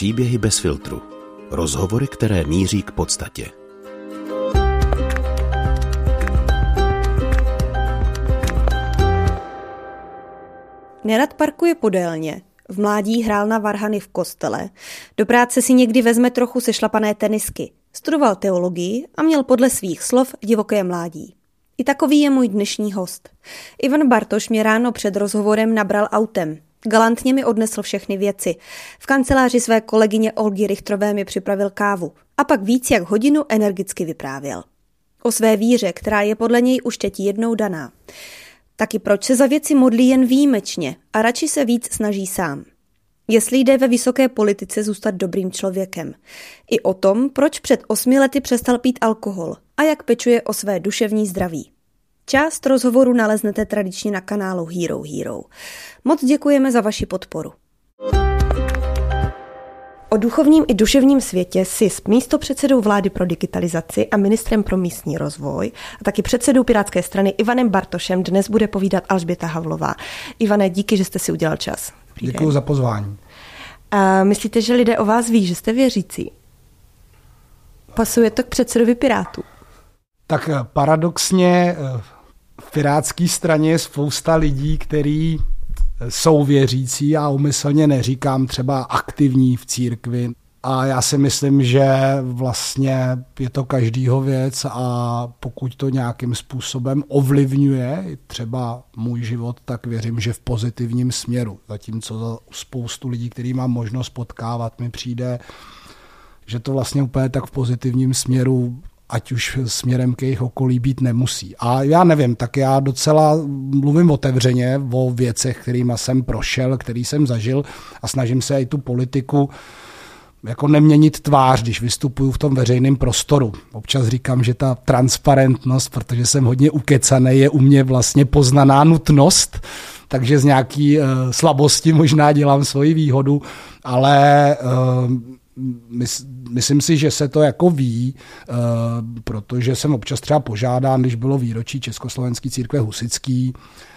Příběhy bez filtru. Rozhovory, které míří k podstatě. Nerad parkuje podélně. V mládí hrál na varhany v kostele. Do práce si někdy vezme trochu sešlapané tenisky. Studoval teologii a měl podle svých slov divoké mládí. I takový je můj dnešní host. Ivan Bartoš mě ráno před rozhovorem nabral autem. Galantně mi odnesl všechny věci. V kanceláři své kolegyně Olgy Richtrové mi připravil kávu a pak víc jak hodinu energicky vyprávěl. O své víře, která je podle něj už teď jednou daná. Taky proč se za věci modlí jen výjimečně a radši se víc snaží sám. Jestli jde ve vysoké politice zůstat dobrým člověkem. I o tom, proč před osmi lety přestal pít alkohol a jak pečuje o své duševní zdraví. Část rozhovoru naleznete tradičně na kanálu Hero Hero. Moc děkujeme za vaši podporu. O duchovním i duševním světě si s místopředsedou vlády pro digitalizaci a ministrem pro místní rozvoj a taky předsedou Pirátské strany Ivanem Bartošem dnes bude povídat Alžběta Havlová. Ivane, díky, že jste si udělal čas. Děkuji za pozvání. A myslíte, že lidé o vás ví, že jste věřící? Pasuje to k předsedovi Pirátů? Tak eh, paradoxně eh, v pirátské straně je spousta lidí, eh, jsou věřící a umyslně neříkám třeba aktivní v církvi. A já si myslím, že vlastně je to každýho věc a pokud to nějakým způsobem ovlivňuje třeba můj život, tak věřím, že v pozitivním směru. Zatímco za spoustu lidí, který mám možnost potkávat, mi přijde, že to vlastně úplně tak v pozitivním směru ať už směrem k jejich okolí být nemusí. A já nevím, tak já docela mluvím otevřeně o věcech, kterými jsem prošel, který jsem zažil a snažím se i tu politiku jako neměnit tvář, když vystupuju v tom veřejném prostoru. Občas říkám, že ta transparentnost, protože jsem hodně ukecaný, je u mě vlastně poznaná nutnost, takže z nějaký uh, slabosti možná dělám svoji výhodu, ale mys, myslím si, že se to jako ví, uh, protože jsem občas třeba požádán, když bylo výročí Československé církve Husický,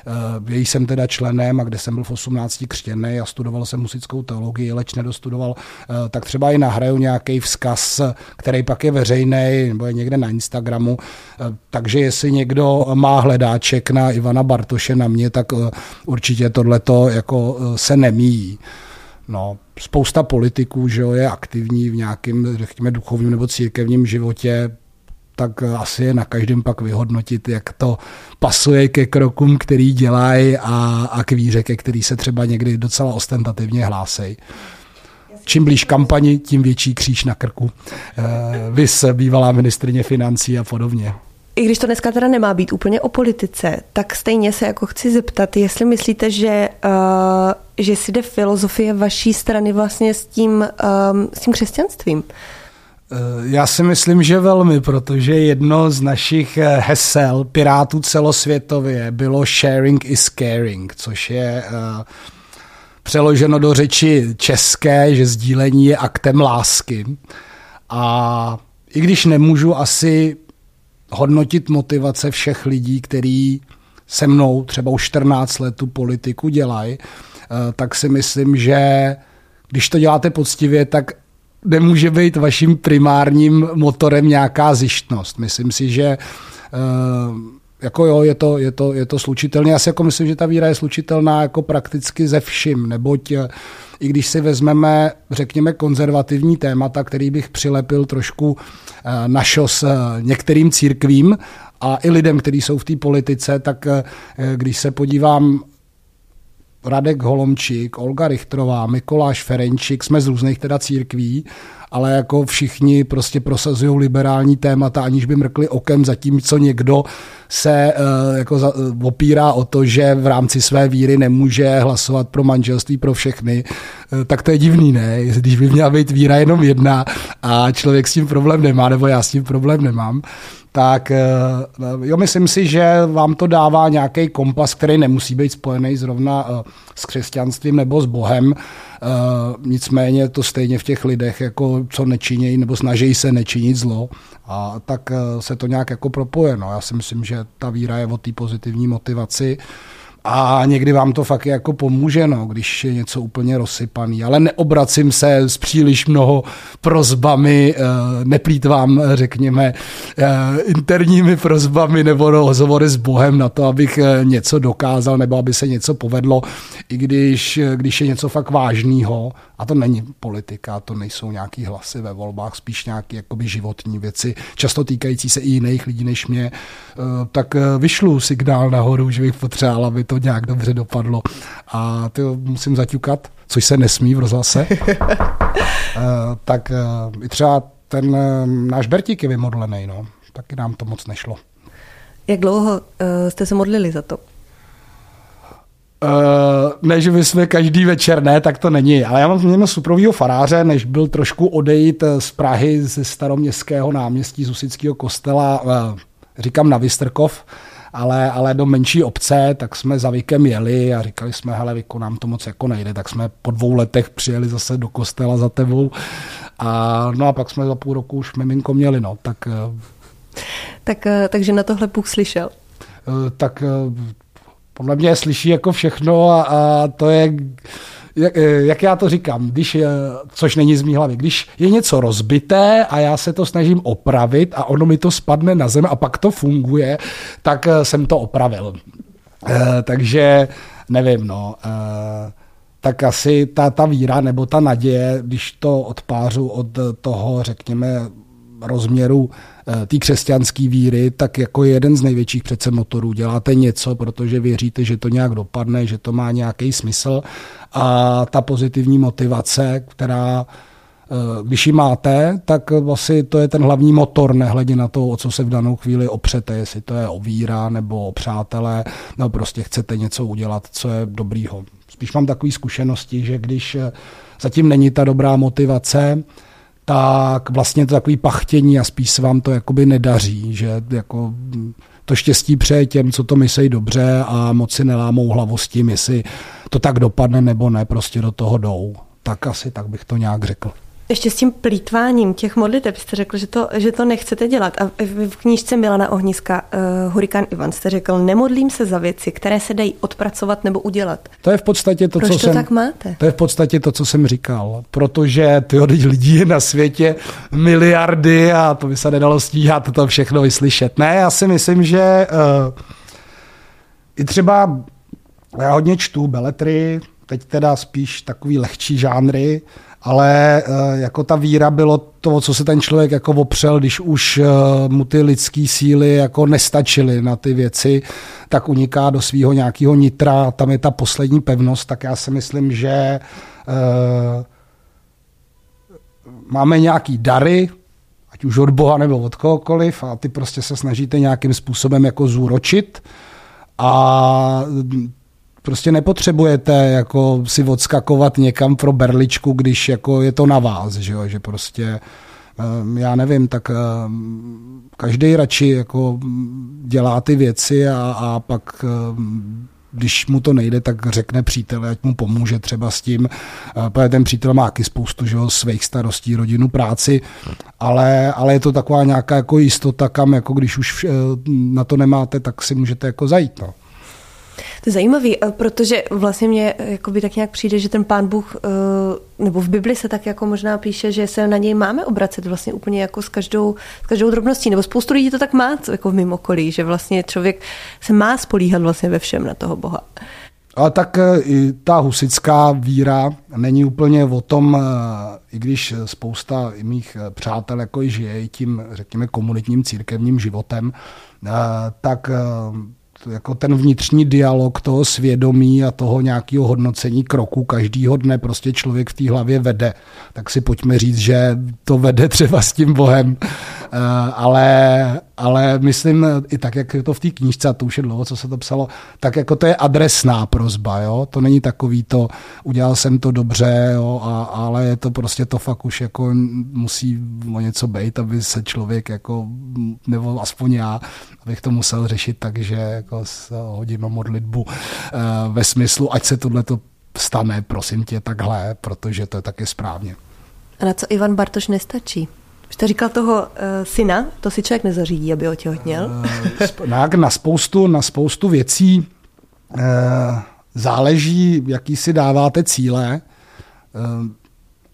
uh, její jsem teda členem a kde jsem byl v 18 křtěný a studoval jsem husickou teologii, leč nedostudoval, uh, tak třeba i nahraju nějaký vzkaz, který pak je veřejný nebo je někde na Instagramu, takže jestli někdo má hledáček na Ivana Bartoše na mě, tak určitě tohleto jako se nemíjí. No, spousta politiků že jo, je aktivní v nějakém, řekněme, duchovním nebo církevním životě, tak asi je na každém pak vyhodnotit, jak to pasuje ke krokům, který dělají a, a k víře, ke který se třeba někdy docela ostentativně hlásej. Čím blíž kampani, tím větší kříž na krku. Eh, vys bývalá ministrině financí a podobně. I když to dneska teda nemá být úplně o politice, tak stejně se jako chci zeptat, jestli myslíte, že, uh, že si jde filozofie vaší strany vlastně s tím, um, s tím křesťanstvím? Eh, já si myslím, že velmi, protože jedno z našich eh, hesel Pirátů celosvětově bylo sharing is caring, což je uh, přeloženo do řeči české, že sdílení je aktem lásky. A i když nemůžu asi hodnotit motivace všech lidí, kteří se mnou třeba už 14 let tu politiku dělají, tak si myslím, že když to děláte poctivě, tak nemůže být vaším primárním motorem nějaká zjištnost. Myslím si, že eh, jako jo, je to, je to, je to slučitelné. Já si jako myslím, že ta víra je slučitelná jako prakticky ze vším, neboť eh, i když si vezmeme, řekněme, konzervativní témata, který bych přilepil trošku eh, na šos eh, některým církvím a i lidem, kteří jsou v té politice, tak eh, když se podívám Radek Holomčík, Olga Richtrová, Mikoláš Ferenčík, jsme z různých teda církví, ale jako všichni prostě prosazují liberální témata, aniž by mrkli okem za tím, co někdo se uh, jako za, uh, opírá o to, že v rámci své víry nemůže hlasovat pro manželství pro všechny, uh, tak to je divný, ne? Když by měla být víra jenom jedna a člověk s tím problém nemá, nebo já s tím problém nemám, tak jo, myslím si, že vám to dává nějaký kompas, který nemusí být spojený zrovna s křesťanstvím nebo s Bohem, Uh, nicméně to stejně v těch lidech, jako co nečinějí nebo snaží se nečinit zlo, a tak se to nějak jako propoje. No. Já si myslím, že ta víra je o té pozitivní motivaci A někdy vám to fakt jako pomůže, no, když je něco úplně rozsypaný. Ale neobracím se s příliš mnoho prozbami, eh, neplýtvám, řekněme, eh, interními prozbami nebo rozhovory s Bohem na to, abych eh, něco dokázal nebo aby se něco povedlo, i když, když je něco fakt vážného, a to není politika, to nejsou nějaký hlasy ve volbách, spíš nějaké jakoby životní věci, často týkající se i jiných lidí než mě, tak vyšlu signál nahoru, že bych potřeboval, aby to nějak dobře dopadlo. A to musím zaťukat, což se nesmí v rozhlase. tak i třeba ten náš Bertík je vymodlený, no. Taky nám to moc nešlo. Jak dlouho uh, jste se modlili za to? Uh, ne, že bychom každý večer, ne, tak to není. Ale já mám měl suprovýho faráře, než byl trošku odejít z Prahy ze staroměstského náměstí z Usického kostela, uh, říkám na Vystrkov, ale, ale do menší obce, tak jsme za Vikem jeli a říkali jsme, hele Viku, nám to moc jako nejde, tak jsme po dvou letech přijeli zase do kostela za tebou a no a pak jsme za půl roku už miminko měli, no, tak... Eh, tak eh, takže na tohle Bůh slyšel? Eh, tak podle mě slyší jako všechno a, a to je jak, jak já to říkám, když, což není z mý hlavy, když je něco rozbité a já se to snažím opravit a ono mi to spadne na zem a pak to funguje, tak jsem to opravil. Takže nevím, no tak asi ta, ta víra nebo ta naděje, když to odpářu od toho, řekněme, rozměru eh, té křesťanské víry, tak jako jeden z největších přece motorů. Děláte něco, protože věříte, že to nějak dopadne, že to má nějaký smysl. A ta pozitivní motivace, která eh, když ji máte, tak vlastně to je ten hlavní motor, nehledě na to, o co se v danou chvíli opřete, jestli to je o víra nebo o přátelé, nebo prostě chcete něco udělat, co je dobrýho. Spíš mám takové zkušenosti, že když eh, zatím není ta dobrá motivace, tak vlastně to takový pachtění a spíš se vám to jakoby nedaří, že jako to štěstí přeje těm, co to myslí dobře a moc si nelámou hlavu s tím, jestli to tak dopadne nebo ne, prostě do toho jdou. Tak asi tak bych to nějak řekl. Ještě s tím plítváním těch modliteb jste řekl, že to, že to nechcete dělat. A v knížce Milana Ohniska uh, Hurikán Ivan jste řekl, nemodlím se za věci, které se dají odpracovat nebo udělat. To je v podstatě to, Proč co to jsem, tak máte? To je v podstatě to, co jsem říkal. Protože ty lidí je na světě miliardy a to by se nedalo stíhat to všechno vyslyšet. Ne, já si myslím, že uh, i třeba já hodně čtu beletry, teď teda spíš takový lehčí žánry, ale eh, jako ta víra bylo to, co se ten člověk jako opřel, když už eh, mu ty lidské síly jako nestačily na ty věci, tak uniká do svého nějakého nitra, tam je ta poslední pevnost, tak já si myslím, že uh, máme nějaký dary, ať už od Boha nebo od kohokoliv, a ty prostě se snažíte nějakým způsobem jako zúročit. A prostě nepotřebujete jako si odskakovat někam pro berličku, když jako je to na vás, že, jo? že prostě ehm, já nevím, tak ehm, každý radši jako dělá ty věci a, a pak ehm, když mu to nejde, tak řekne příteli, ať mu pomůže třeba s tím. Protože ten přítel má taky spoustu že, svých starostí, rodinu, práci, ale, ale je to taková nějaká jako jistota, kam jako když už na to nemáte, tak si můžete jako zajít. No. To je zajímavý, eh, protože vlastně mě eh, jakoby tak nějak přijde, že ten pán Bůh, eh, nebo v Bibli se tak jako možná píše, že se na něj máme obracet vlastně úplně jako s každou, s každou drobností, nebo spoustu lidí to tak má jako v mým okolí, že vlastně člověk se má spolíhat vlastně ve všem na toho Boha. Ale tak i ta husická víra není úplně o tom, i když spousta mých přátel jako žije tím, řekněme, komunitním církevním životem, tak jako ten vnitřní dialog toho svědomí a toho nějakého hodnocení kroku každýho dne prostě člověk v té hlavě vede. Tak si pojďme říct, že to vede třeba s tím Bohem. Eh, ale, ale myslím, i tak, jak je to v té knížce, a to už je dlouho, co se to psalo, tak jako to je adresná prozba, jo? to není takový to, udělal jsem to dobře, jo? A, ale je to prostě to fakt už jako musí o něco být, aby se člověk jako, nebo aspoň já, abych to musel řešit tak, že jako s hodinou modlitbu eh, ve smyslu, ať se tohle to stane, prosím tě, takhle, protože to je taky správně. A na co Ivan Bartoš nestačí? Jste říkal toho uh, syna, to si člověk nezařídí, aby otěhotněl? Uh, na, spoustu, na spoustu věcí záleží, jaký si dáváte cíle.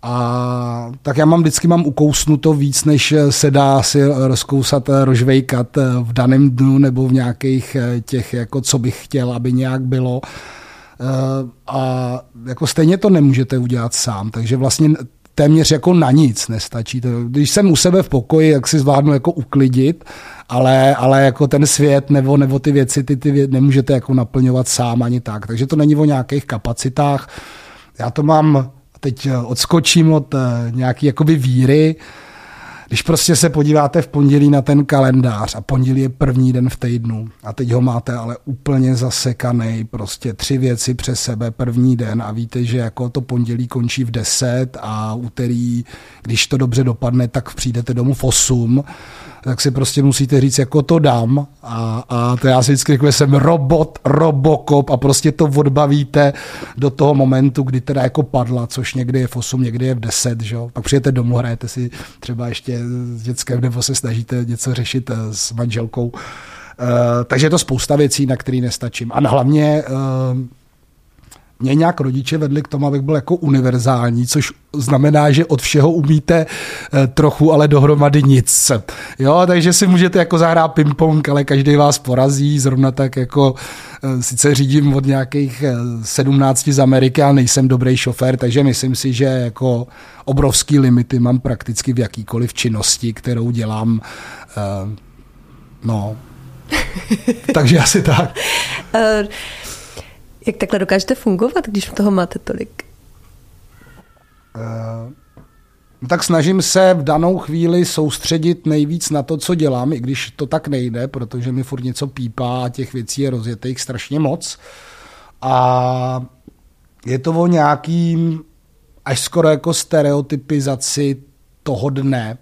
A tak já mám vždycky mám ukousnuto víc, než se dá si rozkousat, rožvejkat v daném dnu nebo v nějakých těch, jako co bych chtěl, aby nějak bylo. A jako stejně to nemůžete udělat sám, takže vlastně téměř jako na nic nestačí. Když jsem u sebe v pokoji, jak si zvládnu jako uklidit, ale, ale jako ten svět nebo, nebo ty věci, ty, ty nemůžete jako naplňovat sám ani tak. Takže to není o nějakých kapacitách. Já to mám, teď odskočím od eh, nějaký jakoby víry, když prostě se podíváte v pondělí na ten kalendář a pondělí je první den v týdnu a teď ho máte ale úplně zasekaný, prostě tři věci přes sebe první den a víte, že jako to pondělí končí v 10 a úterý, když to dobře dopadne, tak přijdete domů v 8 tak si prostě musíte říct, jako to dám. A, a to já si vždycky řeknu, že jsem robot, robokop a prostě to odbavíte do toho momentu, kdy teda jako padla, což někdy je v 8, někdy je v 10, že? pak přijete domů, hrajete si třeba ještě s dětskem nebo se snažíte něco řešit eh, s manželkou. Uh, takže je to spousta věcí, na které nestačím. A hlavně uh, mě nějak rodiče vedli k tomu, abych byl jako univerzální, což znamená, že od všeho umíte eh, trochu, ale dohromady nic. Jo, takže si můžete jako zahrát ping-pong, ale každý vás porazí, zrovna tak jako eh, sice řídím od nějakých 17 eh, z Ameriky, ale nejsem dobrý šofér, takže myslím si, že jako obrovský limity mám prakticky v jakýkoliv činnosti, kterou dělám. No, takže asi tak. Jak takhle dokážete fungovat, když toho máte tolik? Uh, tak snažím se v danou chvíli soustředit nejvíc na to, co dělám, i když to tak nejde, protože mi furt něco pípá a těch věcí je rozjetých strašně moc. A je to o nějakým až skoro jako stereotypizaci toho dne,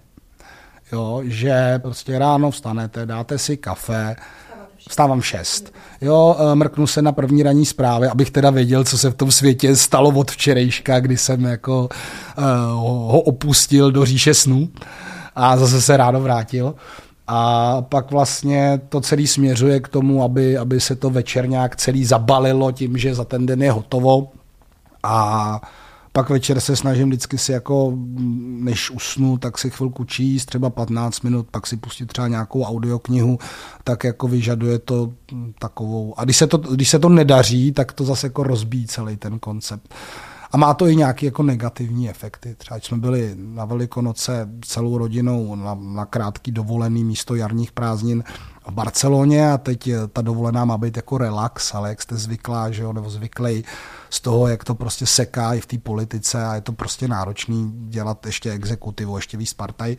jo, že prostě ráno vstanete, dáte si kafe, Vstávám 6. Jo, eh, mrknu se na první ranní zprávy, abych teda věděl, co se v tom světě stalo od včerejška, kdy jsem jako uh, ho opustil do říše snů a zase se ráno vrátil. A pak vlastně to celý směřuje k tomu, aby, aby se to večer nějak celý zabalilo tím, že za ten den je hotovo. A pak večer se snažím vždycky si jako, než usnu, tak si chvilku číst, třeba 15 minut, pak si pustit třeba nějakou audioknihu, tak jako vyžaduje to takovou. A když se to, když se to nedaří, tak to zase jako rozbíjí celý ten koncept. A má to i nějaké jako negativní efekty. Třeba jsme byli na Velikonoce celou rodinou na, na krátký dovolený místo jarních prázdnin v Barceloně a teď ta dovolená má být jako relax, ale jak jste zvyklá, že jo, nebo zvyklej z toho, jak to prostě seká i v té politice a je to prostě náročný dělat ještě exekutivu, ještě víc partaj,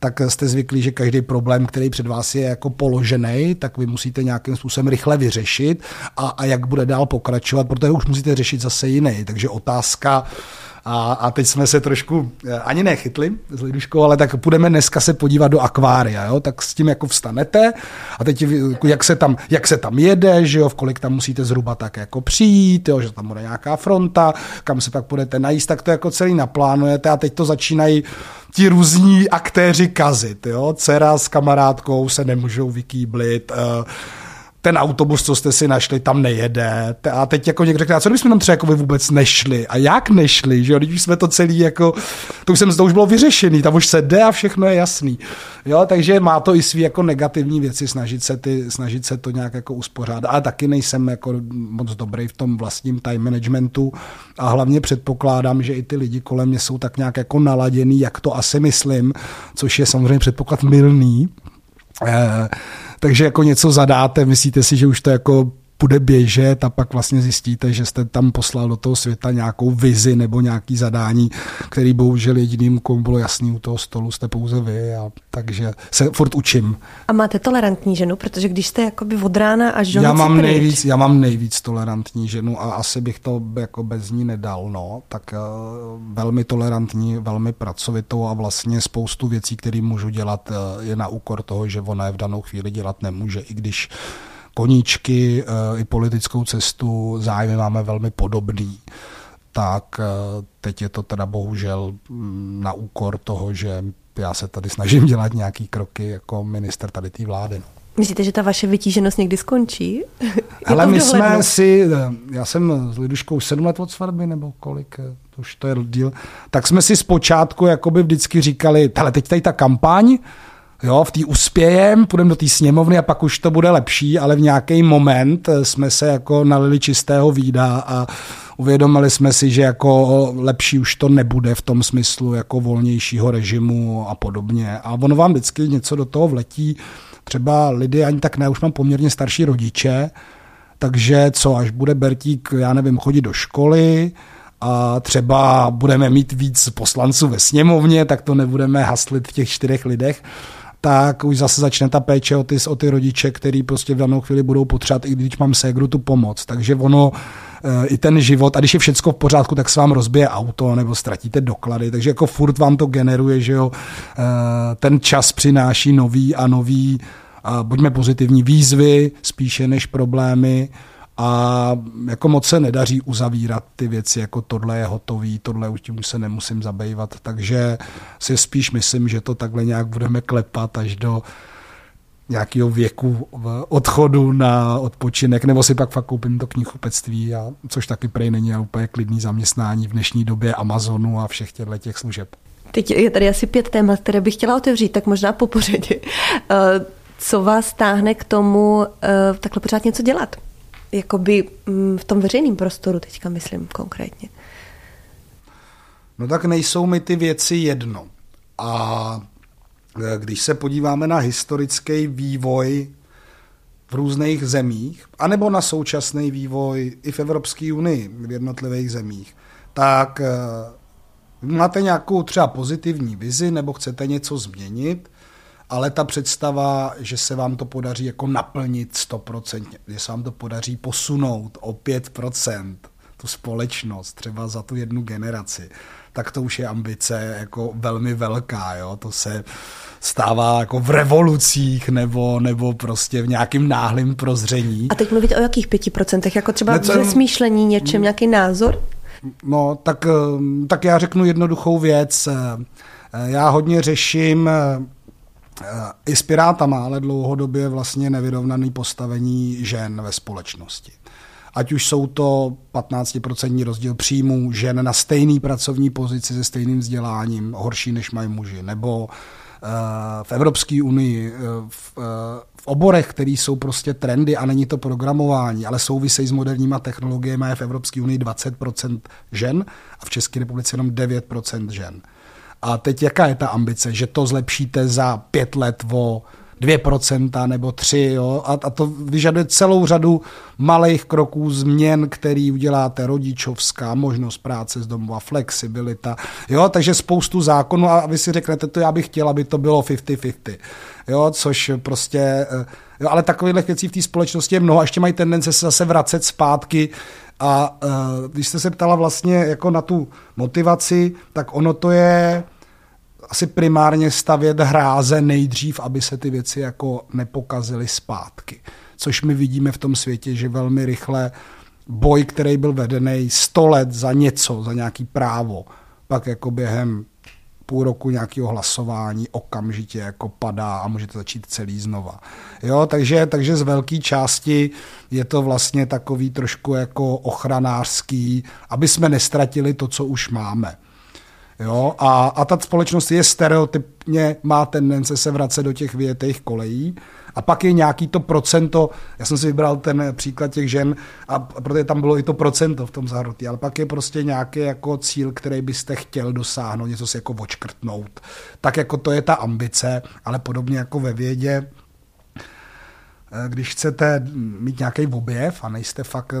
tak jste zvyklí, že každý problém, který před vás je jako položený, tak vy musíte nějakým způsobem rychle vyřešit a, a jak bude dál pokračovat, protože už musíte řešit zase jiný. Takže otázka, a, a teď jsme se trošku eh, ani nechytli s Liduškou, ale tak půjdeme dneska se podívat do akvária, jo? tak s tím jako vstanete a teď jak se tam, jak se tam jede, že jo, v kolik tam musíte zhruba tak jako přijít, jo, že tam bude nějaká fronta, kam se pak budete najíst, tak to jako celý naplánujete a teď to začínají ti různí aktéři kazit, jo, dcera s kamarádkou se nemůžou vykýblit, uh, ten autobus, co jste si našli, tam nejede. A teď jako někdo řekne, a co kdybychom tam třeba jako vůbec nešli? A jak nešli? Že jo? Když jsme to celý jako, to už jsem to už bylo vyřešený, tam už se jde a všechno je jasný. Jo, takže má to i svý jako negativní věci, snažit se, ty, snažit se to nějak jako uspořádat. Ale taky nejsem jako moc dobrý v tom vlastním time managementu a hlavně předpokládám, že i ty lidi kolem mě jsou tak nějak jako naladěný, jak to asi myslím, což je samozřejmě předpoklad milný. Eh, takže jako něco zadáte, myslíte si, že už to jako bude běžet a pak vlastně zjistíte, že jste tam poslal do toho světa nějakou vizi nebo nějaký zadání, který bohužel jediným, komu bylo jasný u toho stolu, jste pouze vy. A takže se furt učím. A máte tolerantní ženu, protože když jste jakoby od rána až do já mám pryč. nejvíc, Já mám nejvíc tolerantní ženu a asi bych to jako bez ní nedal. No. Tak uh, velmi tolerantní, velmi pracovitou a vlastně spoustu věcí, které můžu dělat, uh, je na úkor toho, že ona je v danou chvíli dělat nemůže, i když koníčky eh, i politickou cestu, zájmy máme velmi podobný, tak eh, teď je to teda bohužel mm, na úkor toho, že já se tady snažím dělat nějaký kroky jako minister tady té vlády. No. Myslíte, že ta vaše vytíženost někdy skončí? Ale my jsme si, já jsem s Liduškou sedm let od svatby, nebo kolik, to už to je díl, tak jsme si zpočátku jakoby vždycky říkali, ale teď tady ta kampaň, jo, v té uspějem, půjdeme do té sněmovny a pak už to bude lepší, ale v nějaký moment jsme se jako nalili čistého vída a uvědomili jsme si, že jako lepší už to nebude v tom smyslu jako volnějšího režimu a podobně. A ono vám vždycky něco do toho vletí, třeba lidi ani tak ne, už mám poměrně starší rodiče, takže co, až bude Bertík, já nevím, chodit do školy, a třeba budeme mít víc poslanců ve sněmovně, tak to nebudeme haslit v těch čtyřech lidech, tak už zase začne ta péče o ty, o ty rodiče, který prostě v danou chvíli budou potřebovat, i když mám ségru tu pomoc. Takže ono, eh, i ten život, a když je všechno v pořádku, tak se vám rozbije auto nebo ztratíte doklady, takže jako furt vám to generuje, že jo, eh, ten čas přináší nový a nový, a buďme pozitivní, výzvy spíše než problémy a jako moc se nedaří uzavírat ty věci, jako tohle je hotový, tohle už tím se nemusím zabývat, takže si spíš myslím, že to takhle nějak budeme klepat až do nějakého věku odchodu na odpočinek, nebo si pak fakt koupím to knihkupectví, a, což taky prej není úplně klidný zaměstnání v dnešní době Amazonu a všech těchto těch služeb. Teď je tady asi pět témat, které bych chtěla otevřít, tak možná po pořadě. Eh, co vás táhne k tomu eh, takhle pořád něco dělat? Jakoby mm, v tom veřejném prostoru teďka myslím konkrétně? No tak nejsou mi ty věci jedno. A e, když se podíváme na historický vývoj v různých zemích, anebo na současný vývoj i v Evropské unii, v jednotlivých zemích, tak e, máte nějakou třeba pozitivní vizi nebo chcete něco změnit, ale ta představa, že se vám to podaří jako naplnit stoprocentně, že se vám to podaří posunout o 5% tu společnost třeba za tu jednu generaci, tak to už je ambice jako velmi velká, jo? to se stává jako v revolucích nebo, nebo prostě v nějakým náhlým prozření. A teď mluvíte o jakých pěti procentech? Jako třeba Necem, ve smýšlení něčem, nějaký názor? No, tak, tak já řeknu jednoduchou věc. Já hodně řeším i s Pirátama, ale dlouhodobě vlastně nevyrovnaný postavení žen ve společnosti. Ať už jsou to 15% rozdíl příjmů žen na stejný pracovní pozici se stejným vzděláním, horší než mají muži, nebo eh, v Evropské unii, eh, v, eh, v oborech, které jsou prostě trendy a není to programování, ale souvisejí s moderníma technologiemi, je v Evropské unii 20% žen a v České republice jenom 9% žen. A teď jaká je ta ambice? Že to zlepšíte za pět let o 2% nebo 3, jo? A, a to vyžaduje celou řadu malých kroků změn, který uděláte rodičovská, možnost práce z domova, flexibilita, jo? takže spoustu zákonů a vy si řeknete, to já bych chtěl, aby to bylo 50-50, jo? což prostě, eh, jo? ale takových věcí v té společnosti je mnoho a ještě mají tendence se zase vracet zpátky a uh, když jste se ptala vlastně jako na tu motivaci, tak ono to je asi primárně stavět hráze nejdřív, aby se ty věci jako nepokazily zpátky. Což my vidíme v tom světě, že velmi rychle boj, který byl vedený 100 let za něco, za nějaký právo, pak jako během půl roku nějakého hlasování okamžitě jako padá a můžete začít celý znova. Jo, takže, takže z velké části je to vlastně takový trošku jako ochranářský, aby jsme nestratili to, co už máme. Jo? A, a ta společnost je stereotypně, má tendence se vracet do těch větých kolejí. A pak je nějaký to procento, já jsem si vybral ten příklad těch žen, a protože tam bylo i to procento v tom zahrnutí, ale pak je prostě nějaký jako cíl, který byste chtěl dosáhnout, něco si jako očkrtnout. Tak jako to je ta ambice, ale podobně jako ve vědě, eh, když chcete mít nějaký objev a nejste fakt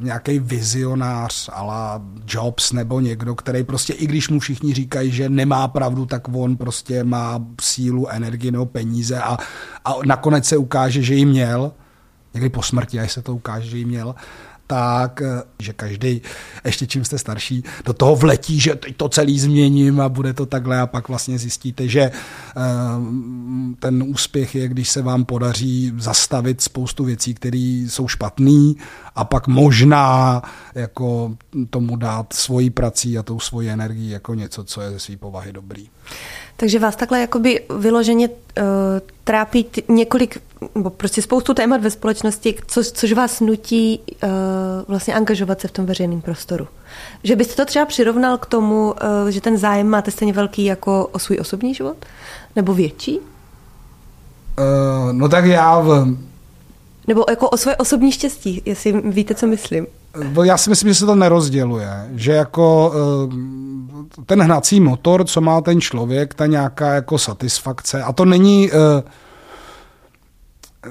nějaký vizionář ala Jobs nebo někdo, který prostě, i když mu všichni říkají, že nemá pravdu, tak on prostě má sílu, energii nebo peníze a, a nakonec se ukáže, že ji měl, někdy po smrti, až se to ukáže, že ji měl, tak, eh, že každý, ještě čím jste starší, do toho vletí, že teď to celý změním a bude to takhle a pak vlastně zjistíte, že eh, ten úspěch je, když se vám podaří zastavit spoustu věcí, které jsou špatné a pak možná jako tomu dát svojí prací a tou svoji energii jako něco, co je ze své povahy dobrý. Takže vás takhle jakoby vyloženě uh, trápí t- několik, nebo prostě spoustu témat ve společnosti, co, což vás nutí uh, vlastně angažovat se v tom veřejném prostoru. Že byste to třeba přirovnal k tomu, uh, že ten zájem máte stejně velký jako o svůj osobní život? Nebo větší? Uh, no tak já... V... Nebo jako o svoje osobní štěstí, jestli víte, co myslím. Já si myslím, že se to nerozděluje, že jako ten hnací motor, co má ten člověk, ta nějaká jako satisfakce, a to není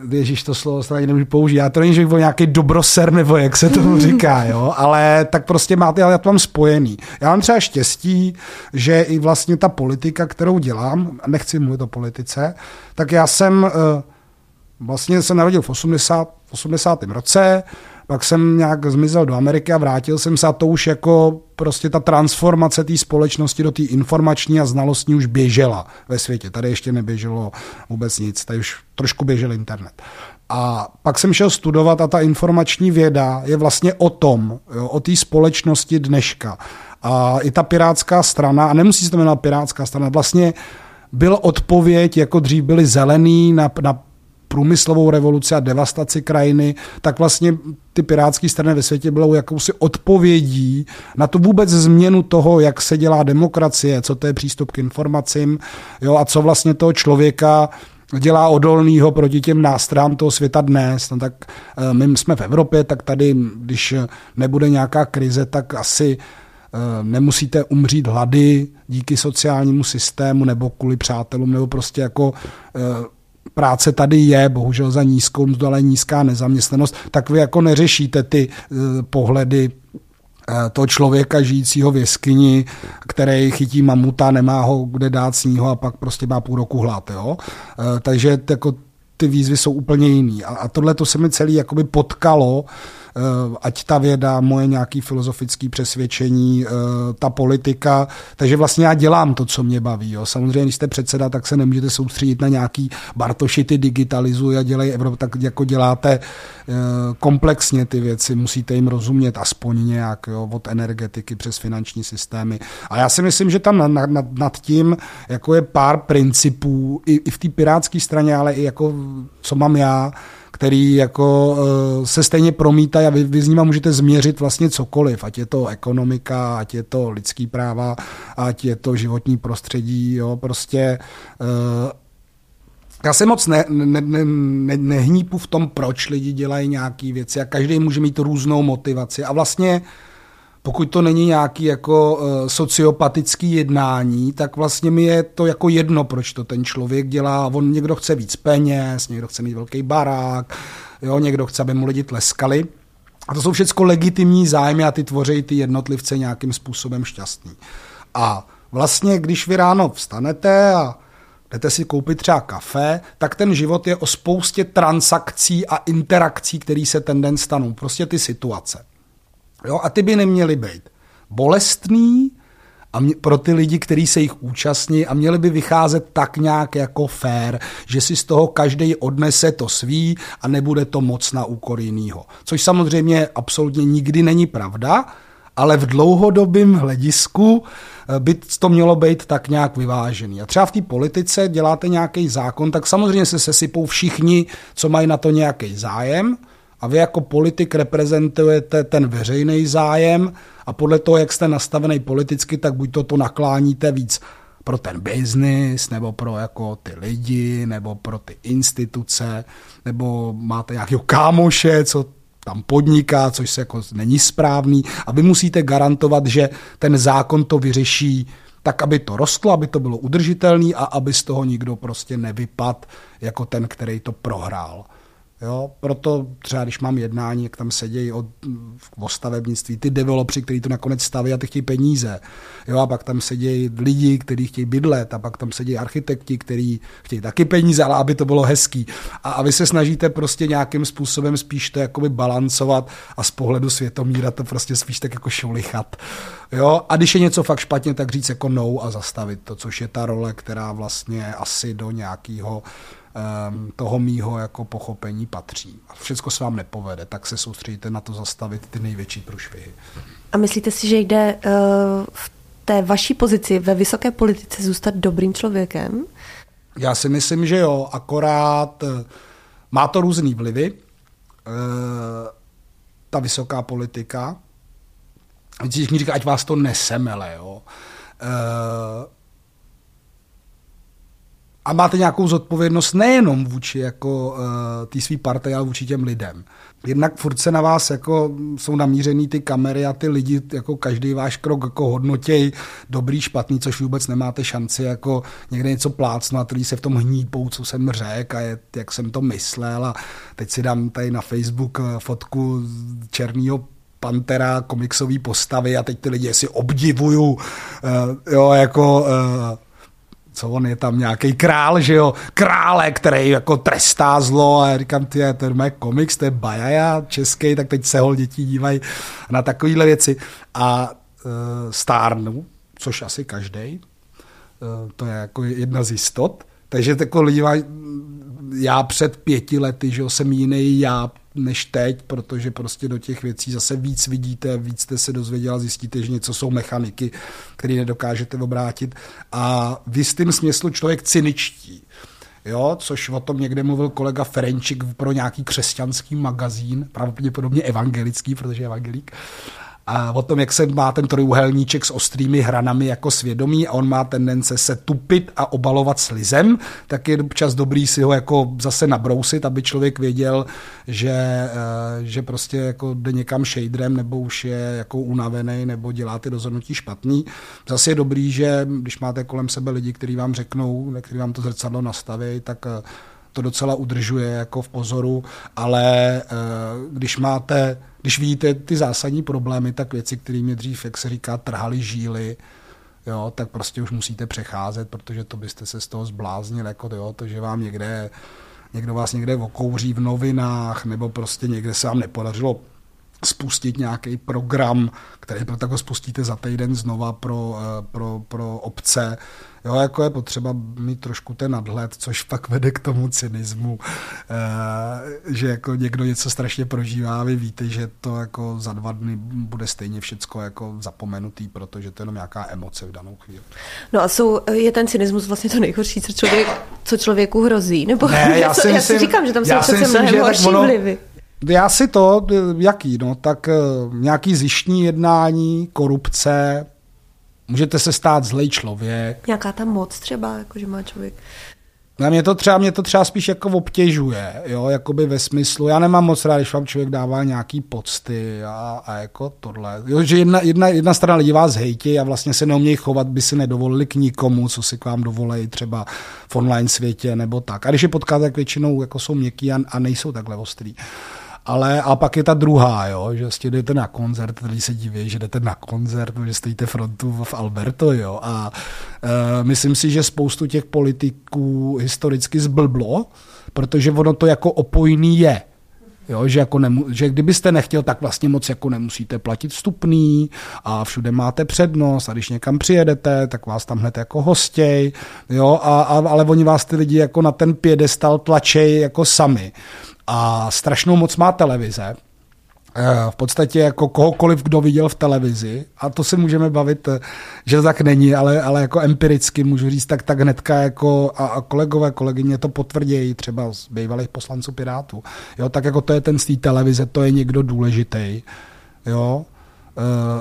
Ježíš, to slovo stejně nemůžu použít. Já to není, že bych byl nějaký dobroser, nebo jak se tomu říká, jo? ale tak prostě máte, ale já to mám spojený. Já mám třeba štěstí, že i vlastně ta politika, kterou dělám, nechci mluvit o politice, tak já jsem vlastně se narodil v 80, v 80. roce, pak jsem nějak zmizel do Ameriky a vrátil jsem se a to už jako prostě ta transformace té společnosti do té informační a znalostní už běžela ve světě. Tady ještě neběželo vůbec nic, tady už trošku běžel internet. A pak jsem šel studovat a ta informační věda je vlastně o tom, jo, o té společnosti dneška. A i ta pirátská strana, a nemusí se to jmenovat pirátská strana, vlastně byl odpověď, jako dřív byli zelený na, na průmyslovou revoluci a devastaci krajiny, tak vlastně ty pirátské strany ve světě bylo jakousi odpovědí na tu vůbec změnu toho, jak se dělá demokracie, co to je přístup k informacím jo, a co vlastně toho člověka dělá odolnýho proti těm nástrám toho světa dnes. No tak eh, my jsme v Evropě, tak tady, když nebude nějaká krize, tak asi eh, nemusíte umřít hlady díky sociálnímu systému nebo kvůli přátelům, nebo prostě jako eh, práce tady je, bohužel za nízkou mzdu, ale nízká nezaměstnanost, tak vy jako neřešíte ty uh, pohledy uh, toho člověka žijícího v jeskyni, který chytí mamuta, nemá ho kde dát sního a pak prostě má půl roku hlad. Jo? Uh, takže jako ty výzvy jsou úplně jiný. A, tohle to se mi celý jakoby potkalo uh, Eh, ať ta věda, moje nějaké filozofické přesvědčení, eh, ta politika. Takže vlastně já dělám to, co mě baví. Jo. Samozřejmě, když jste předseda, tak se nemůžete soustředit na nějaký Bartoši ty digitalizují a dělají Evropu, tak jako děláte eh, komplexně ty věci, musíte jim rozumět aspoň nějak, jo, od energetiky přes finanční systémy. A já si myslím, že tam nad, nad, nad tím jako je pár principů i, i v té pirátské straně, ale i jako co mám já, který jako eh, se stejně promítají a vy, vy s nimi můžete změřit vlastně cokoliv, ať je to ekonomika, ať je to lidský práva, ať je to životní prostředí, jo, prostě eh, já se moc ne, ne, ne, ne, nehnípu v tom, proč lidi dělají nějaké věci a každý může mít různou motivaci a vlastně pokud to není nějaký jako uh, sociopatický jednání, tak vlastně mi je to jako jedno, proč to ten člověk dělá. On někdo chce víc peněz, někdo chce mít velký barák, jo, někdo chce, aby mu lidi tleskali. A to jsou všechno legitimní zájmy a ty tvoří ty jednotlivce nějakým způsobem šťastný. A vlastně, když vy ráno vstanete a jdete si koupit třeba kafe, tak ten život je o spoustě transakcí a interakcí, které se ten den stanou. Prostě ty situace. Jo, a ty by neměly být bolestný a mě, pro ty lidi, kteří se jich účastní a měli by vycházet tak nějak jako fair, že si z toho každý odnese to svý a nebude to moc na úkor jinýho. Což samozřejmě absolutně nikdy není pravda, ale v dlouhodobém hledisku eh, by to mělo být tak nějak vyvážený. A třeba v té politice děláte nějaký zákon, tak samozřejmě se sesypou všichni, co mají na to nějaký zájem, a vy jako politik reprezentujete ten veřejný zájem a podle toho, jak jste nastavený politicky, tak buď to, to nakláníte víc pro ten biznis, nebo pro jako ty lidi, nebo pro ty instituce, nebo máte nějakého kámoše, co tam podniká, což se jako není správný a vy musíte garantovat, že ten zákon to vyřeší tak, aby to rostlo, aby to bylo udržitelný a aby z toho nikdo prostě nevypad jako ten, který to prohrál. Jo, proto třeba, když mám jednání, jak tam sedějí od, o stavebnictví, ty developři, kteří to nakonec staví a ty chtějí peníze. Jo, a pak tam sedějí lidi, kteří chtějí bydlet, a pak tam sedějí architekti, kteří chtějí taky peníze, ale aby to bylo hezký. A, a vy se snažíte prostě nějakým způsobem spíš to jakoby balancovat a z pohledu světomíra to prostě spíš tak jako šulichat. Jo, a když je něco fakt špatně, tak říct jako no a zastavit to, což je ta role, která vlastně asi do nějakého toho mýho jako pochopení patří. A všechno se vám nepovede, tak se soustředíte na to zastavit ty největší průšvihy. A myslíte si, že jde uh, v té vaší pozici ve vysoké politice zůstat dobrým člověkem? Já si myslím, že jo, akorát eh, má to různý vlivy, eh, ta vysoká politika. Když mi říká, ať vás to nesemele, jo. Eh, a máte nějakou zodpovědnost nejenom vůči jako uh, té svý party, ale vůči těm lidem. Jednak furt se na vás jako jsou namířený ty kamery a ty lidi, jako každý váš krok jako hodnotěj dobrý, špatný, což vůbec nemáte šanci jako někde něco plácnout, který se v tom hnípou, co jsem řekl a je, jak jsem to myslel a teď si dám tady na Facebook eh, fotku černýho Pantera, komiksové postavy a teď ty lidi si obdivuju, uh, jo, jako uh, co on je tam nějaký král, že jo, krále, který jako trestá zlo a já říkám, ty, to je komiks, to je bajaja český, tak teď se hol děti dívají na takovéhle věci. A uh, stárnu, což asi každý, uh, to je jako jedna z jistot, takže jako lidi já před pěti lety, že jsem jiný já než teď, protože prostě do těch věcí zase víc vidíte, víc jste se dozvěděla, zjistíte, že něco jsou mechaniky, které nedokážete obrátit a v jistém smyslu člověk cyničtí. Jo, což o tom někde mluvil kolega Ferenčik pro nějaký křesťanský magazín, pravděpodobně evangelický, protože je evangelík a o tom, jak se má ten trojuhelníček s ostrými hranami jako svědomí a on má tendence se tupit a obalovat slizem, tak je občas dobrý si ho jako zase nabrousit, aby člověk věděl, že, eh, že prostě jako jde někam shaderem nebo už je jako unavený nebo dělá ty rozhodnutí špatný. Zase je dobrý, že když máte kolem sebe lidi, kteří vám řeknou, kteří vám to zrcadlo nastaví, tak eh, to docela udržuje jako v pozoru, ale eh, když máte, když vidíte ty zásadní problémy, tak věci, kterými dřív, jak se říká, trhali žíly, jo, tak prostě už musíte přecházet, protože to byste se z toho zbláznil, jako jo, to, že vám někde někdo vás někde okouří v novinách, nebo prostě někde se vám nepodařilo spustit nějaký program, který proto jako spustíte za týden znova pro, eh, pro, pro obce. Jo, jako je potřeba mít trošku ten nadhled, což pak vede k tomu cynismu, eh, že jako někdo něco strašně prožívá a vy víte, že to jako za dva dny bude stejně všecko jako zapomenutý, protože to je jenom nějaká emoce v danou chvíli. No a jsou, je ten cynismus vlastně to nejhorší, co, člověk, co člověku hrozí? Nebo ne, já, si, já myslím, si říkám, že tam jsou přece mnohem horší vlivy. Já si to, jaký, no, tak eh, nějaký zjištní jednání, korupce, můžete se stát zlej člověk. Nějaká ta moc třeba, jako že má člověk na mě to třeba, mě to třeba spíš jako obtěžuje, jo, jakoby ve smyslu, já nemám moc rád, když vám člověk dává nějaký pocty a, a jako tohle. Jo, že jedna, jedna, jedna strana lidí vás hejtí a vlastně se neumějí chovat, by si nedovolili k nikomu, co si k vám dovolí třeba v online světě nebo tak. A když je potkáte, tak většinou jako jsou měkký a, a nejsou takhle ostrý. Ale a pak je ta druhá, jo, že vlastně jdete na koncert, lidi se diví, že jdete na koncert, že stojíte frontu v Alberto, jo. A e, myslím si, že spoustu těch politiků historicky zblblo, protože ono to jako opojný je. Jo, že, jako nemu, že kdybyste nechtěl, tak vlastně moc jako nemusíte platit vstupný a všude máte přednost a když někam přijedete, tak vás tam hned jako hostěj, jo, a, a, ale oni vás ty lidi jako na ten pědestal tlačej jako sami a strašnou moc má televize. Eh, v podstatě jako kohokoliv, kdo viděl v televizi, a to si můžeme bavit, eh, že tak není, ale, ale jako empiricky můžu říct, tak, tak hnedka jako a, a kolegové, kolegyně to potvrdějí, třeba z bývalých poslanců Pirátů. Jo, tak jako to je ten z té televize, to je někdo důležitý. Jo,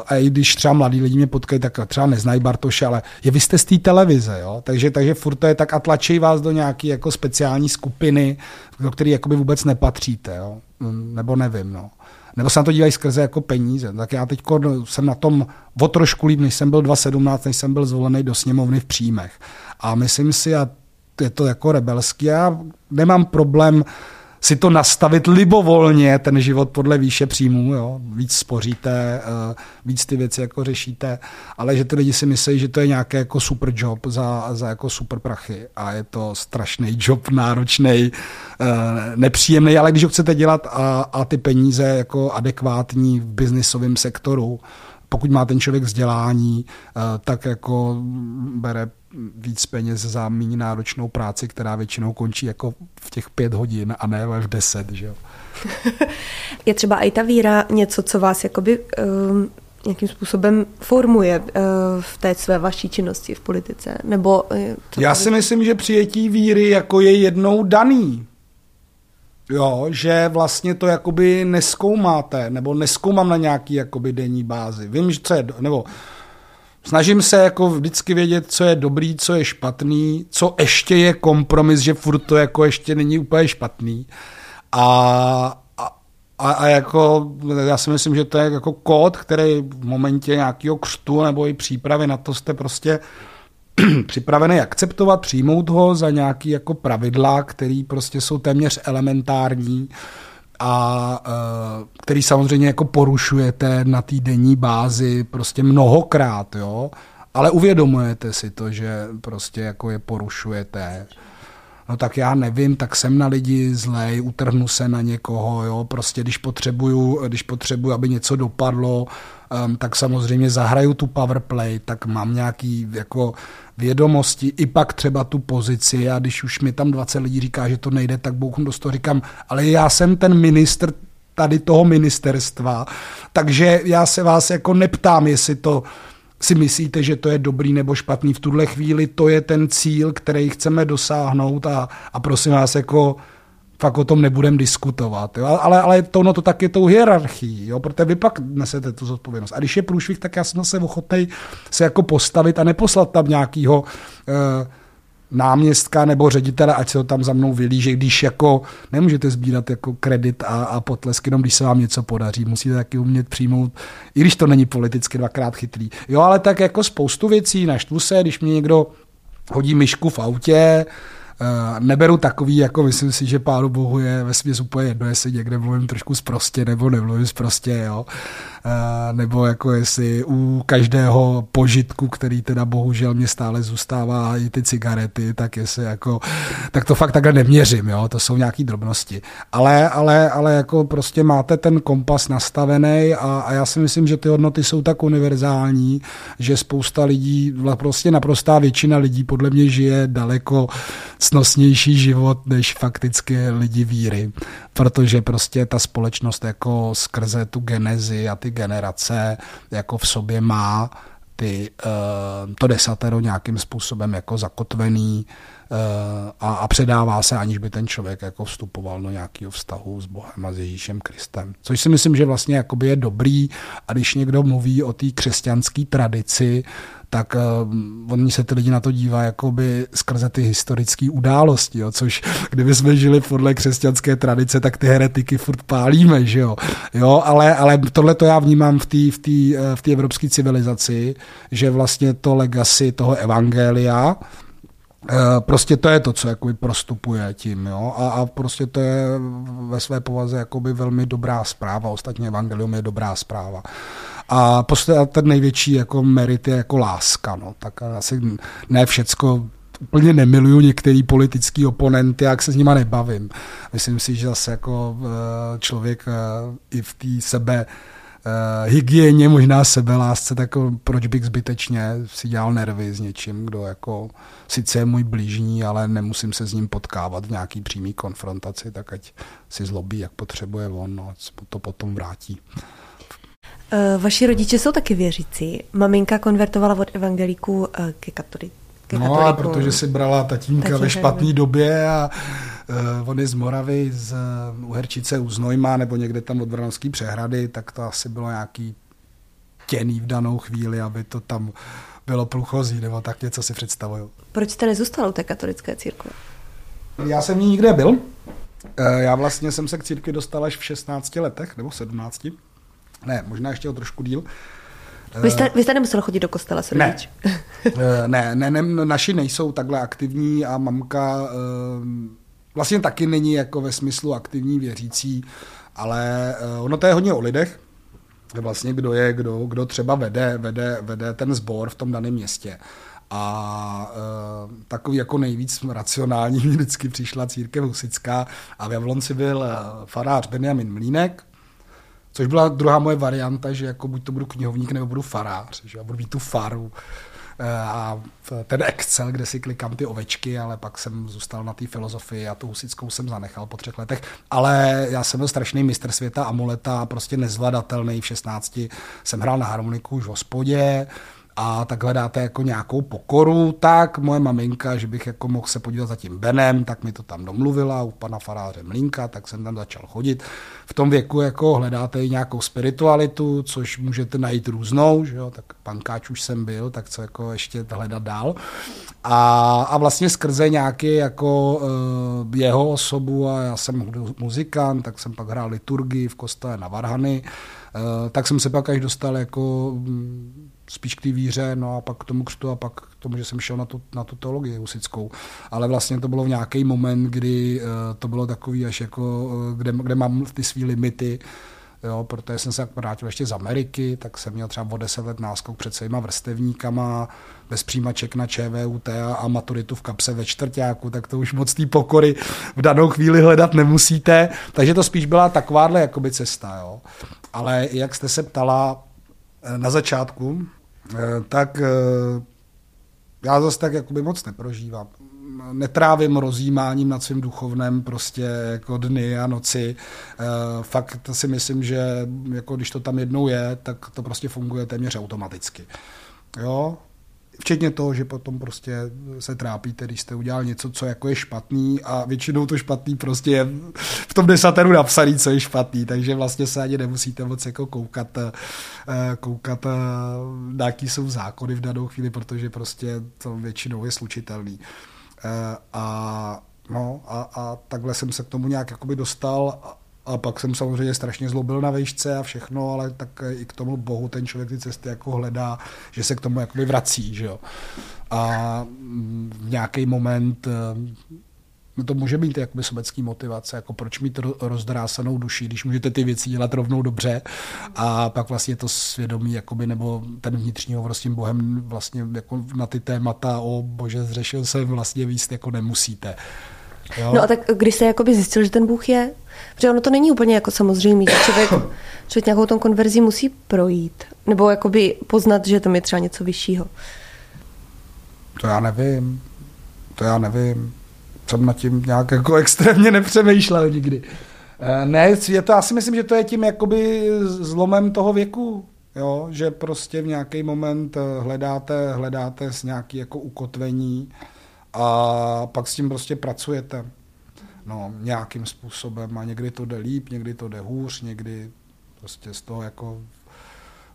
a i když třeba mladí lidi mě potkají, tak třeba neznají Bartoše, ale je vy jste z té televize, jo? Takže, takže furt to je tak a tlačí vás do nějaké jako speciální skupiny, do které jakoby vůbec nepatříte, jo? Mm, nebo nevím, no. Nebo se na to dívají skrze jako peníze. Tak já teď jsem na tom o trošku líp, než jsem byl 2017, než jsem byl zvolený do sněmovny v příjmech. A myslím si, a je to jako rebelský, já nemám problém uh, si to nastavit libovolně, ten život podle výše příjmů, jo? víc spoříte, eh, víc ty věci jako řešíte, ale že ty lidi si myslí, že to je nějaký jako super job za, za jako super prachy a je to strašný job, náročný, eh, nepříjemný, ale když ho chcete dělat a, a ty peníze jako adekvátní v biznisovém sektoru, pokud má ten člověk vzdělání, eh, tak jako bere víc peněz za méně náročnou práci, která většinou končí jako v těch pět hodin a ne v deset. Že jo? Je třeba i ta víra něco, co vás jakoby um, nějakým způsobem formuje uh, v té své vaší činnosti v politice? Nebo, uh, Já si myslím, že přijetí víry jako je jednou daný. Jo, že vlastně to jakoby neskoumáte, nebo neskoumám na nějaký jakoby denní bázi. Vím, že co je, nebo snažím se jako vždycky vědět, co je dobrý, co je špatný, co ještě je kompromis, že furt to jako ještě není úplně špatný. A, a, a jako, já si myslím, že to je jako kód, který v momentě nějakého křtu nebo i přípravy na to jste prostě připravený akceptovat, přijmout ho za nějaký jako pravidla, které prostě jsou téměř elementární a uh, který samozřejmě jako porušujete na té denní bázi prostě mnohokrát, jo, ale uvědomujete si to, že prostě jako je porušujete no tak já nevím, tak jsem na lidi zlej, utrhnu se na někoho, jo, prostě když potřebuju, když potřebuju, aby něco dopadlo, um, tak samozřejmě zahraju tu powerplay, tak mám nějaký jako vědomosti, i pak třeba tu pozici a když už mi tam 20 lidí říká, že to nejde, tak bouchnu do toho říkám, ale já jsem ten ministr tady toho ministerstva, takže já se vás jako neptám, jestli to si myslíte, že to je dobrý nebo špatný. V tuhle chvíli to je ten cíl, který chceme dosáhnout a, a prosím vás, jako fakt o tom nebudem diskutovat. Jo? Ale, ale to, no, to tak je tou hierarchií, jo? protože vy pak nesete tu zodpovědnost. A když je průšvih, tak já jsem zase ochotný se jako postavit a neposlat tam nějakýho uh, náměstka nebo ředitele, ať se ho tam za mnou vylíže, když jako nemůžete sbírat jako kredit a, a potlesk, jenom když se vám něco podaří. Musíte taky umět přijmout, i když to není politicky dvakrát chytrý. Jo, ale tak jako spoustu věcí, naštvu se, když mě někdo hodí myšku v autě, neberu takový, jako myslím si, že pánu bohu je ve směs úplně jedno, jestli někde mluvím trošku zprostě nebo nemluvím zprostě, jo. Uh, nebo jako jestli u každého požitku, který teda bohužel mě stále zůstává i ty cigarety, tak jestli jako, tak to fakt takhle neměřím, jo, to jsou nějaký drobnosti. Ale, ale, ale jako prostě máte ten kompas nastavený a, a já si myslím, že ty hodnoty jsou tak univerzální, že spousta lidí, prostě naprostá většina lidí podle mě žije daleko snosnější život než fakticky lidi víry, protože prostě ta společnost jako skrze tu genezi a ty generace jako v sobě má ty, uh, to desatero nějakým způsobem jako zakotvený a, a předává se, aniž by ten člověk jako vstupoval do nějakého vztahu s Bohem a s Ježíšem Kristem. Což si myslím, že vlastně jakoby je dobrý a když někdo mluví o té křesťanské tradici, tak uh, oni se ty lidi na to dívají jakoby skrze ty historické události, jo, což kdyby jsme žili podle křesťanské tradice, tak ty heretiky furt pálíme, že jo. jo ale, ale tohle to já vnímám v té v eh, v evropské civilizaci, že vlastně to legacy toho evangelia, eh, Prostě to je to, co jakoby prostupuje tím, jo? A, a prostě to je ve své povaze jakoby velmi dobrá zpráva. Ostatně evangelium je dobrá zpráva. A prostě ten největší jako merit je jako láska. No. Tak asi ne všecko úplně nemiluju některý politický oponenty, jak se s nima nebavím. Myslím si, že zase jako eh, člověk eh, i v té sebe eh, hygieně, možná sebelásce, tak proč bych zbytečně si dělal nervy s něčím, kdo jako sice je můj blížní, ale nemusím se s ním potkávat v nějaký přímý konfrontaci, tak ať si zlobí, jak potřebuje on, no, to potom vrátí. Eh, vaši rodiče jsou taky věřící. Maminka konvertovala od evangelíků eh, ke katoliku. No a protože si brala tatínka, tatínka ve špatné době a uh, on je z Moravy, z uh, Uherčice u Znojma nebo někde tam od Vranovské přehrady, tak to asi bylo nějaký těný v danou chvíli, aby to tam bylo průchozí, nebo tak něco si představuju. Proč jste nezůstal u té katolické církve? Já jsem ní nikde byl. Já vlastně jsem se k církvi dostal až v 16 letech, nebo 17. Ne, možná ještě o trošku díl. Vy jste, vy jste nemusel chodit do kostela s ne. ne, ne, ne, naši nejsou takhle aktivní a mamka eh, vlastně taky není jako ve smyslu aktivní věřící, ale eh, ono to je hodně o lidech, vlastně kdo je, kdo, kdo třeba vede, vede, vede ten sbor v tom daném městě. A takový jako nejvíc racionální vždycky přišla církev husická a v Jablonci byl farář Benjamin Mlínek, Což byla druhá moje varianta, že jako buď to budu knihovník, nebo budu farář, že já budu mít tu faru. a ten Excel, kde si klikám ty ovečky, ale pak jsem zůstal na té filozofii a tu husickou jsem zanechal po třech letech. Ale já jsem byl strašný mistr světa amuleta, prostě nezvladatelný. V 16 jsem hrál na harmoniku už v hospodě, a tak hledáte jako nějakou pokoru, tak moje maminka, že bych jako mohl se podívat za tím Benem, tak mi to tam domluvila u pana faráře Mlínka, tak jsem tam začal chodit. V tom věku jako hledáte i nějakou spiritualitu, což můžete najít různou, že jo? tak pankáč už jsem byl, tak co jako ještě hledat dál. A, a vlastně skrze nějaký jako uh, jeho osobu a já jsem muzikant, tak jsem pak hrál liturgii v kostele na Varhany, uh, tak jsem se pak až dostal jako mm, spíš k té víře, no a pak k tomu křtu a pak k tomu, že jsem šel na tu, na tu teologii husickou. Ale vlastně to bylo v nějaký moment, kdy uh, to bylo takový až jako, uh, kde, kde mám ty své limity, jo, protože jsem se vrátil ještě z Ameriky, tak jsem měl třeba o deset let náskok před svýma vrstevníkama, bez přijímaček na ČVUT a, a maturitu v kapse ve čtvrtáku, tak to už moc té pokory v danou chvíli hledat nemusíte. Takže to spíš byla takováhle jakoby cesta. Jo. Ale jak jste se ptala eh, na začátku, Eh, tak eh, já zase tak jakoby moc neprožívám. Netrávím rozjímáním nad svým duchovnem prostě jako dny a noci. Eh, fakt si myslím, že jako když to tam jednou je, tak to prostě funguje téměř automaticky. Jo, Včetně toho, že potom prostě se trápíte, když jste udělal něco, co jako je špatný a většinou to špatný prostě je v tom desateru napsaný, co je špatný, takže vlastně se ani nemusíte moc jako koukat, eh, koukat eh, na jaký jsou zákony v danou chvíli, protože prostě to většinou je slučitelný. Eh, a No a, a takhle jsem se k tomu nějak dostal a pak jsem samozřejmě strašně zlobil na vejšce a všechno, ale tak i k tomu bohu ten člověk ty cesty jako hledá, že se k tomu jakoby vrací, že jo. A v nějaký moment No to může být jakoby sobecký motivace, jako proč mít rozdrásanou duši, když můžete ty věci dělat rovnou dobře a pak vlastně to svědomí, jakoby, nebo ten vnitřní hovor s tím Bohem vlastně jako na ty témata, o bože, zřešil jsem vlastně víc, jako nemusíte. Jo? No a tak když se jakoby zjistil, že ten Bůh je, protože ono to není úplně jako samozřejmé, že člověk, člověk nějakou tom konverzí musí projít, nebo jakoby poznat, že tam je třeba něco vyššího. To já nevím. To já nevím. Jsem nad tím nějak jako extrémně nepřemýšlel nikdy. Eh, ne, je to, asi myslím, že to je tím jakoby zlomem toho věku, jo? že prostě v nějaký moment eh, hledáte, hledáte s nějaký jako ukotvení a pak s tím prostě pracujete. No, nějakým způsobem. A někdy to jde líp, někdy to jde hůř, někdy prostě z toho jako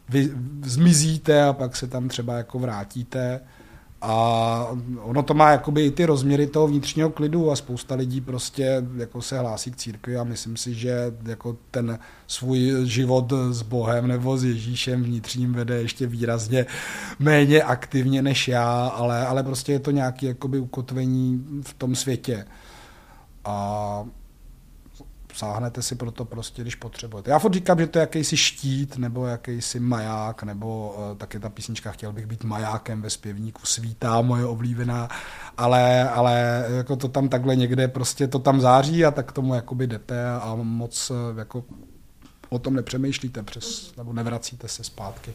vy zmizíte a pak se tam třeba jako vrátíte a ono to má jakoby i ty rozměry toho vnitřního klidu a spousta lidí prostě jako se hlásí k církvi a myslím si, že jako ten svůj život s Bohem nebo s Ježíšem vnitřním vede ještě výrazně méně aktivně než já, ale, ale prostě je to nějaké ukotvení v tom světě. A sáhnete si proto prostě, když potřebujete. Já furt říkám, že to je jakýsi štít, nebo jakýsi maják, nebo uh, taky ta písnička Chtěl bych být majákem ve zpěvníku Svítá, moje oblíbená, ale, ale jako to tam takhle někde prostě to tam září a tak tomu jakoby jdete a moc uh, jako o tom nepřemýšlíte přes, nebo nevracíte se zpátky.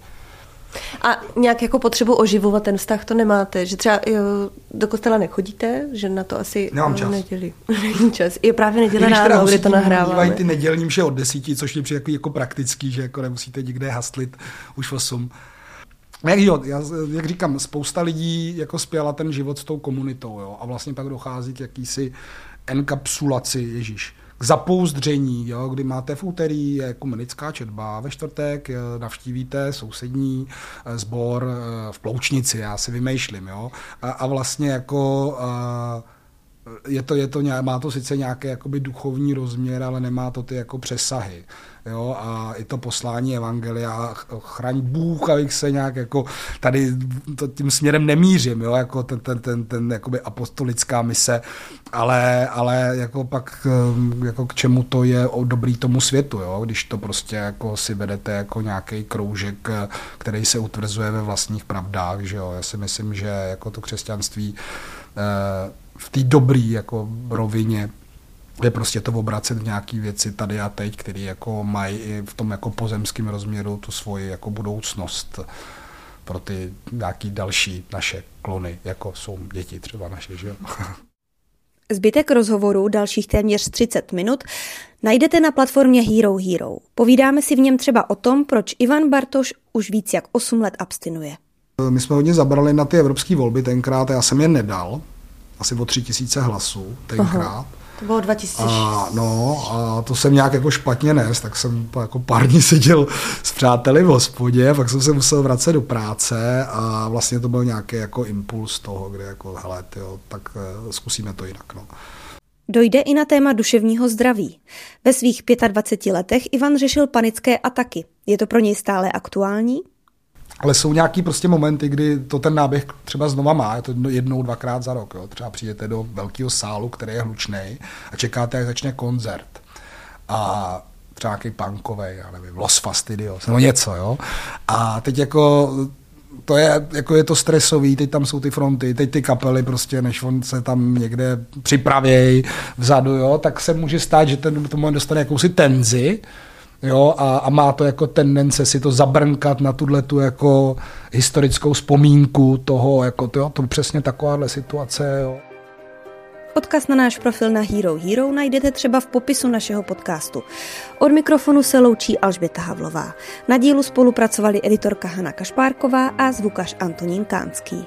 A nějak jako potřebu oživovat ten vztah to nemáte? Že třeba jo, do kostela nechodíte? Že na to asi Nemám čas. neděli. Není čas. Je právě neděle ráno, kdy to nahráváme. ty nedělní mše od desíti, což je přijde jako, jako praktický, že jako nemusíte nikde haslit už v osm. Jak, jo, já, jak říkám, spousta lidí jako spěla ten život s tou komunitou jo, a vlastně pak dochází k jakýsi enkapsulaci, Ježíš k zapouzdření, jo, kdy máte v úterý komunická četba, ve čtvrtek eh, navštívíte sousední eh, sbor eh, v Ploučnici, já si vymýšlím, jo, a vlastně jako je to, je to, má to sice nějaký jakoby duchovní rozměr, ale nemá to ty jako přesahy jo, a i to poslání evangelia, chraň Bůh, abych se nějak jako tady to tím směrem nemířím, jo, jako ten, ten, ten, ten jakoby apostolická mise, ale, ale jako pak um, jako k čemu to je dobrý tomu světu, jo, když to prostě jako si vedete jako nějaký kroužek, který se utvrzuje ve vlastních pravdách, že jo, já si myslím, že jako to křesťanství eh, v té dobré jako rovině je prostě to obracet v nějaký věci tady a teď, které jako mají i v tom jako pozemském rozměru tu svoji jako budoucnost. pro ty nějaký další naše klony, jako jsou děti třeba naše, že jo. Zbytek rozhovoru, dalších téměř 30 minut, najdete na platformě Hero Hero. Povídáme si v něm třeba o tom, proč Ivan Bartoš už víc jak 8 let abstinuje. My jsme hodně zabrali na ty evropské volby tenkrát, já jsem je nedal, asi o tři tisíce hlasů tenkrát. Aha. To bylo 2006. A, no, a to jsem nějak jako špatně nes, tak jsem jako pár dní seděl s přáteli v hospodě, pak jsem se musel vracet do práce a vlastně to byl nějaký jako impuls toho, kde jako, hele, tyjo, tak uh, zkusíme to jinak, no. Dojde i na téma duševního zdraví. Ve svých 25 letech Ivan řešil panické ataky. Je to pro něj stále aktuální? Ale jsou nějaký prostě momenty, kdy to ten náběh třeba znova má, je to jednou, dvakrát za rok. Jo. Třeba přijdete do velkého sálu, který je hlučný a čekáte, jak začne koncert. A třeba nějaký punkový, já nevím, Los Fastidios, nebo něco, jo. A teď jako to je, jako je to stresový, teď tam jsou ty fronty, teď ty kapely prostě, než on se tam někde připravějí vzadu, jo, tak se může stát, že ten tomu dostane jakousi tenzi, jo, a, a má to jako tendence si to zabrnkat na tuhle tu jako historickou vzpomínku toho, jako to, to přesně takováhle situace, jo. Odkaz na náš profil na Hero Hero najdete třeba v popisu našeho podcastu. Od mikrofonu se loučí Alžběta Havlová. Na dílu spolupracovali editorka Hana Kašpárková a zvukař Antonín Kánský.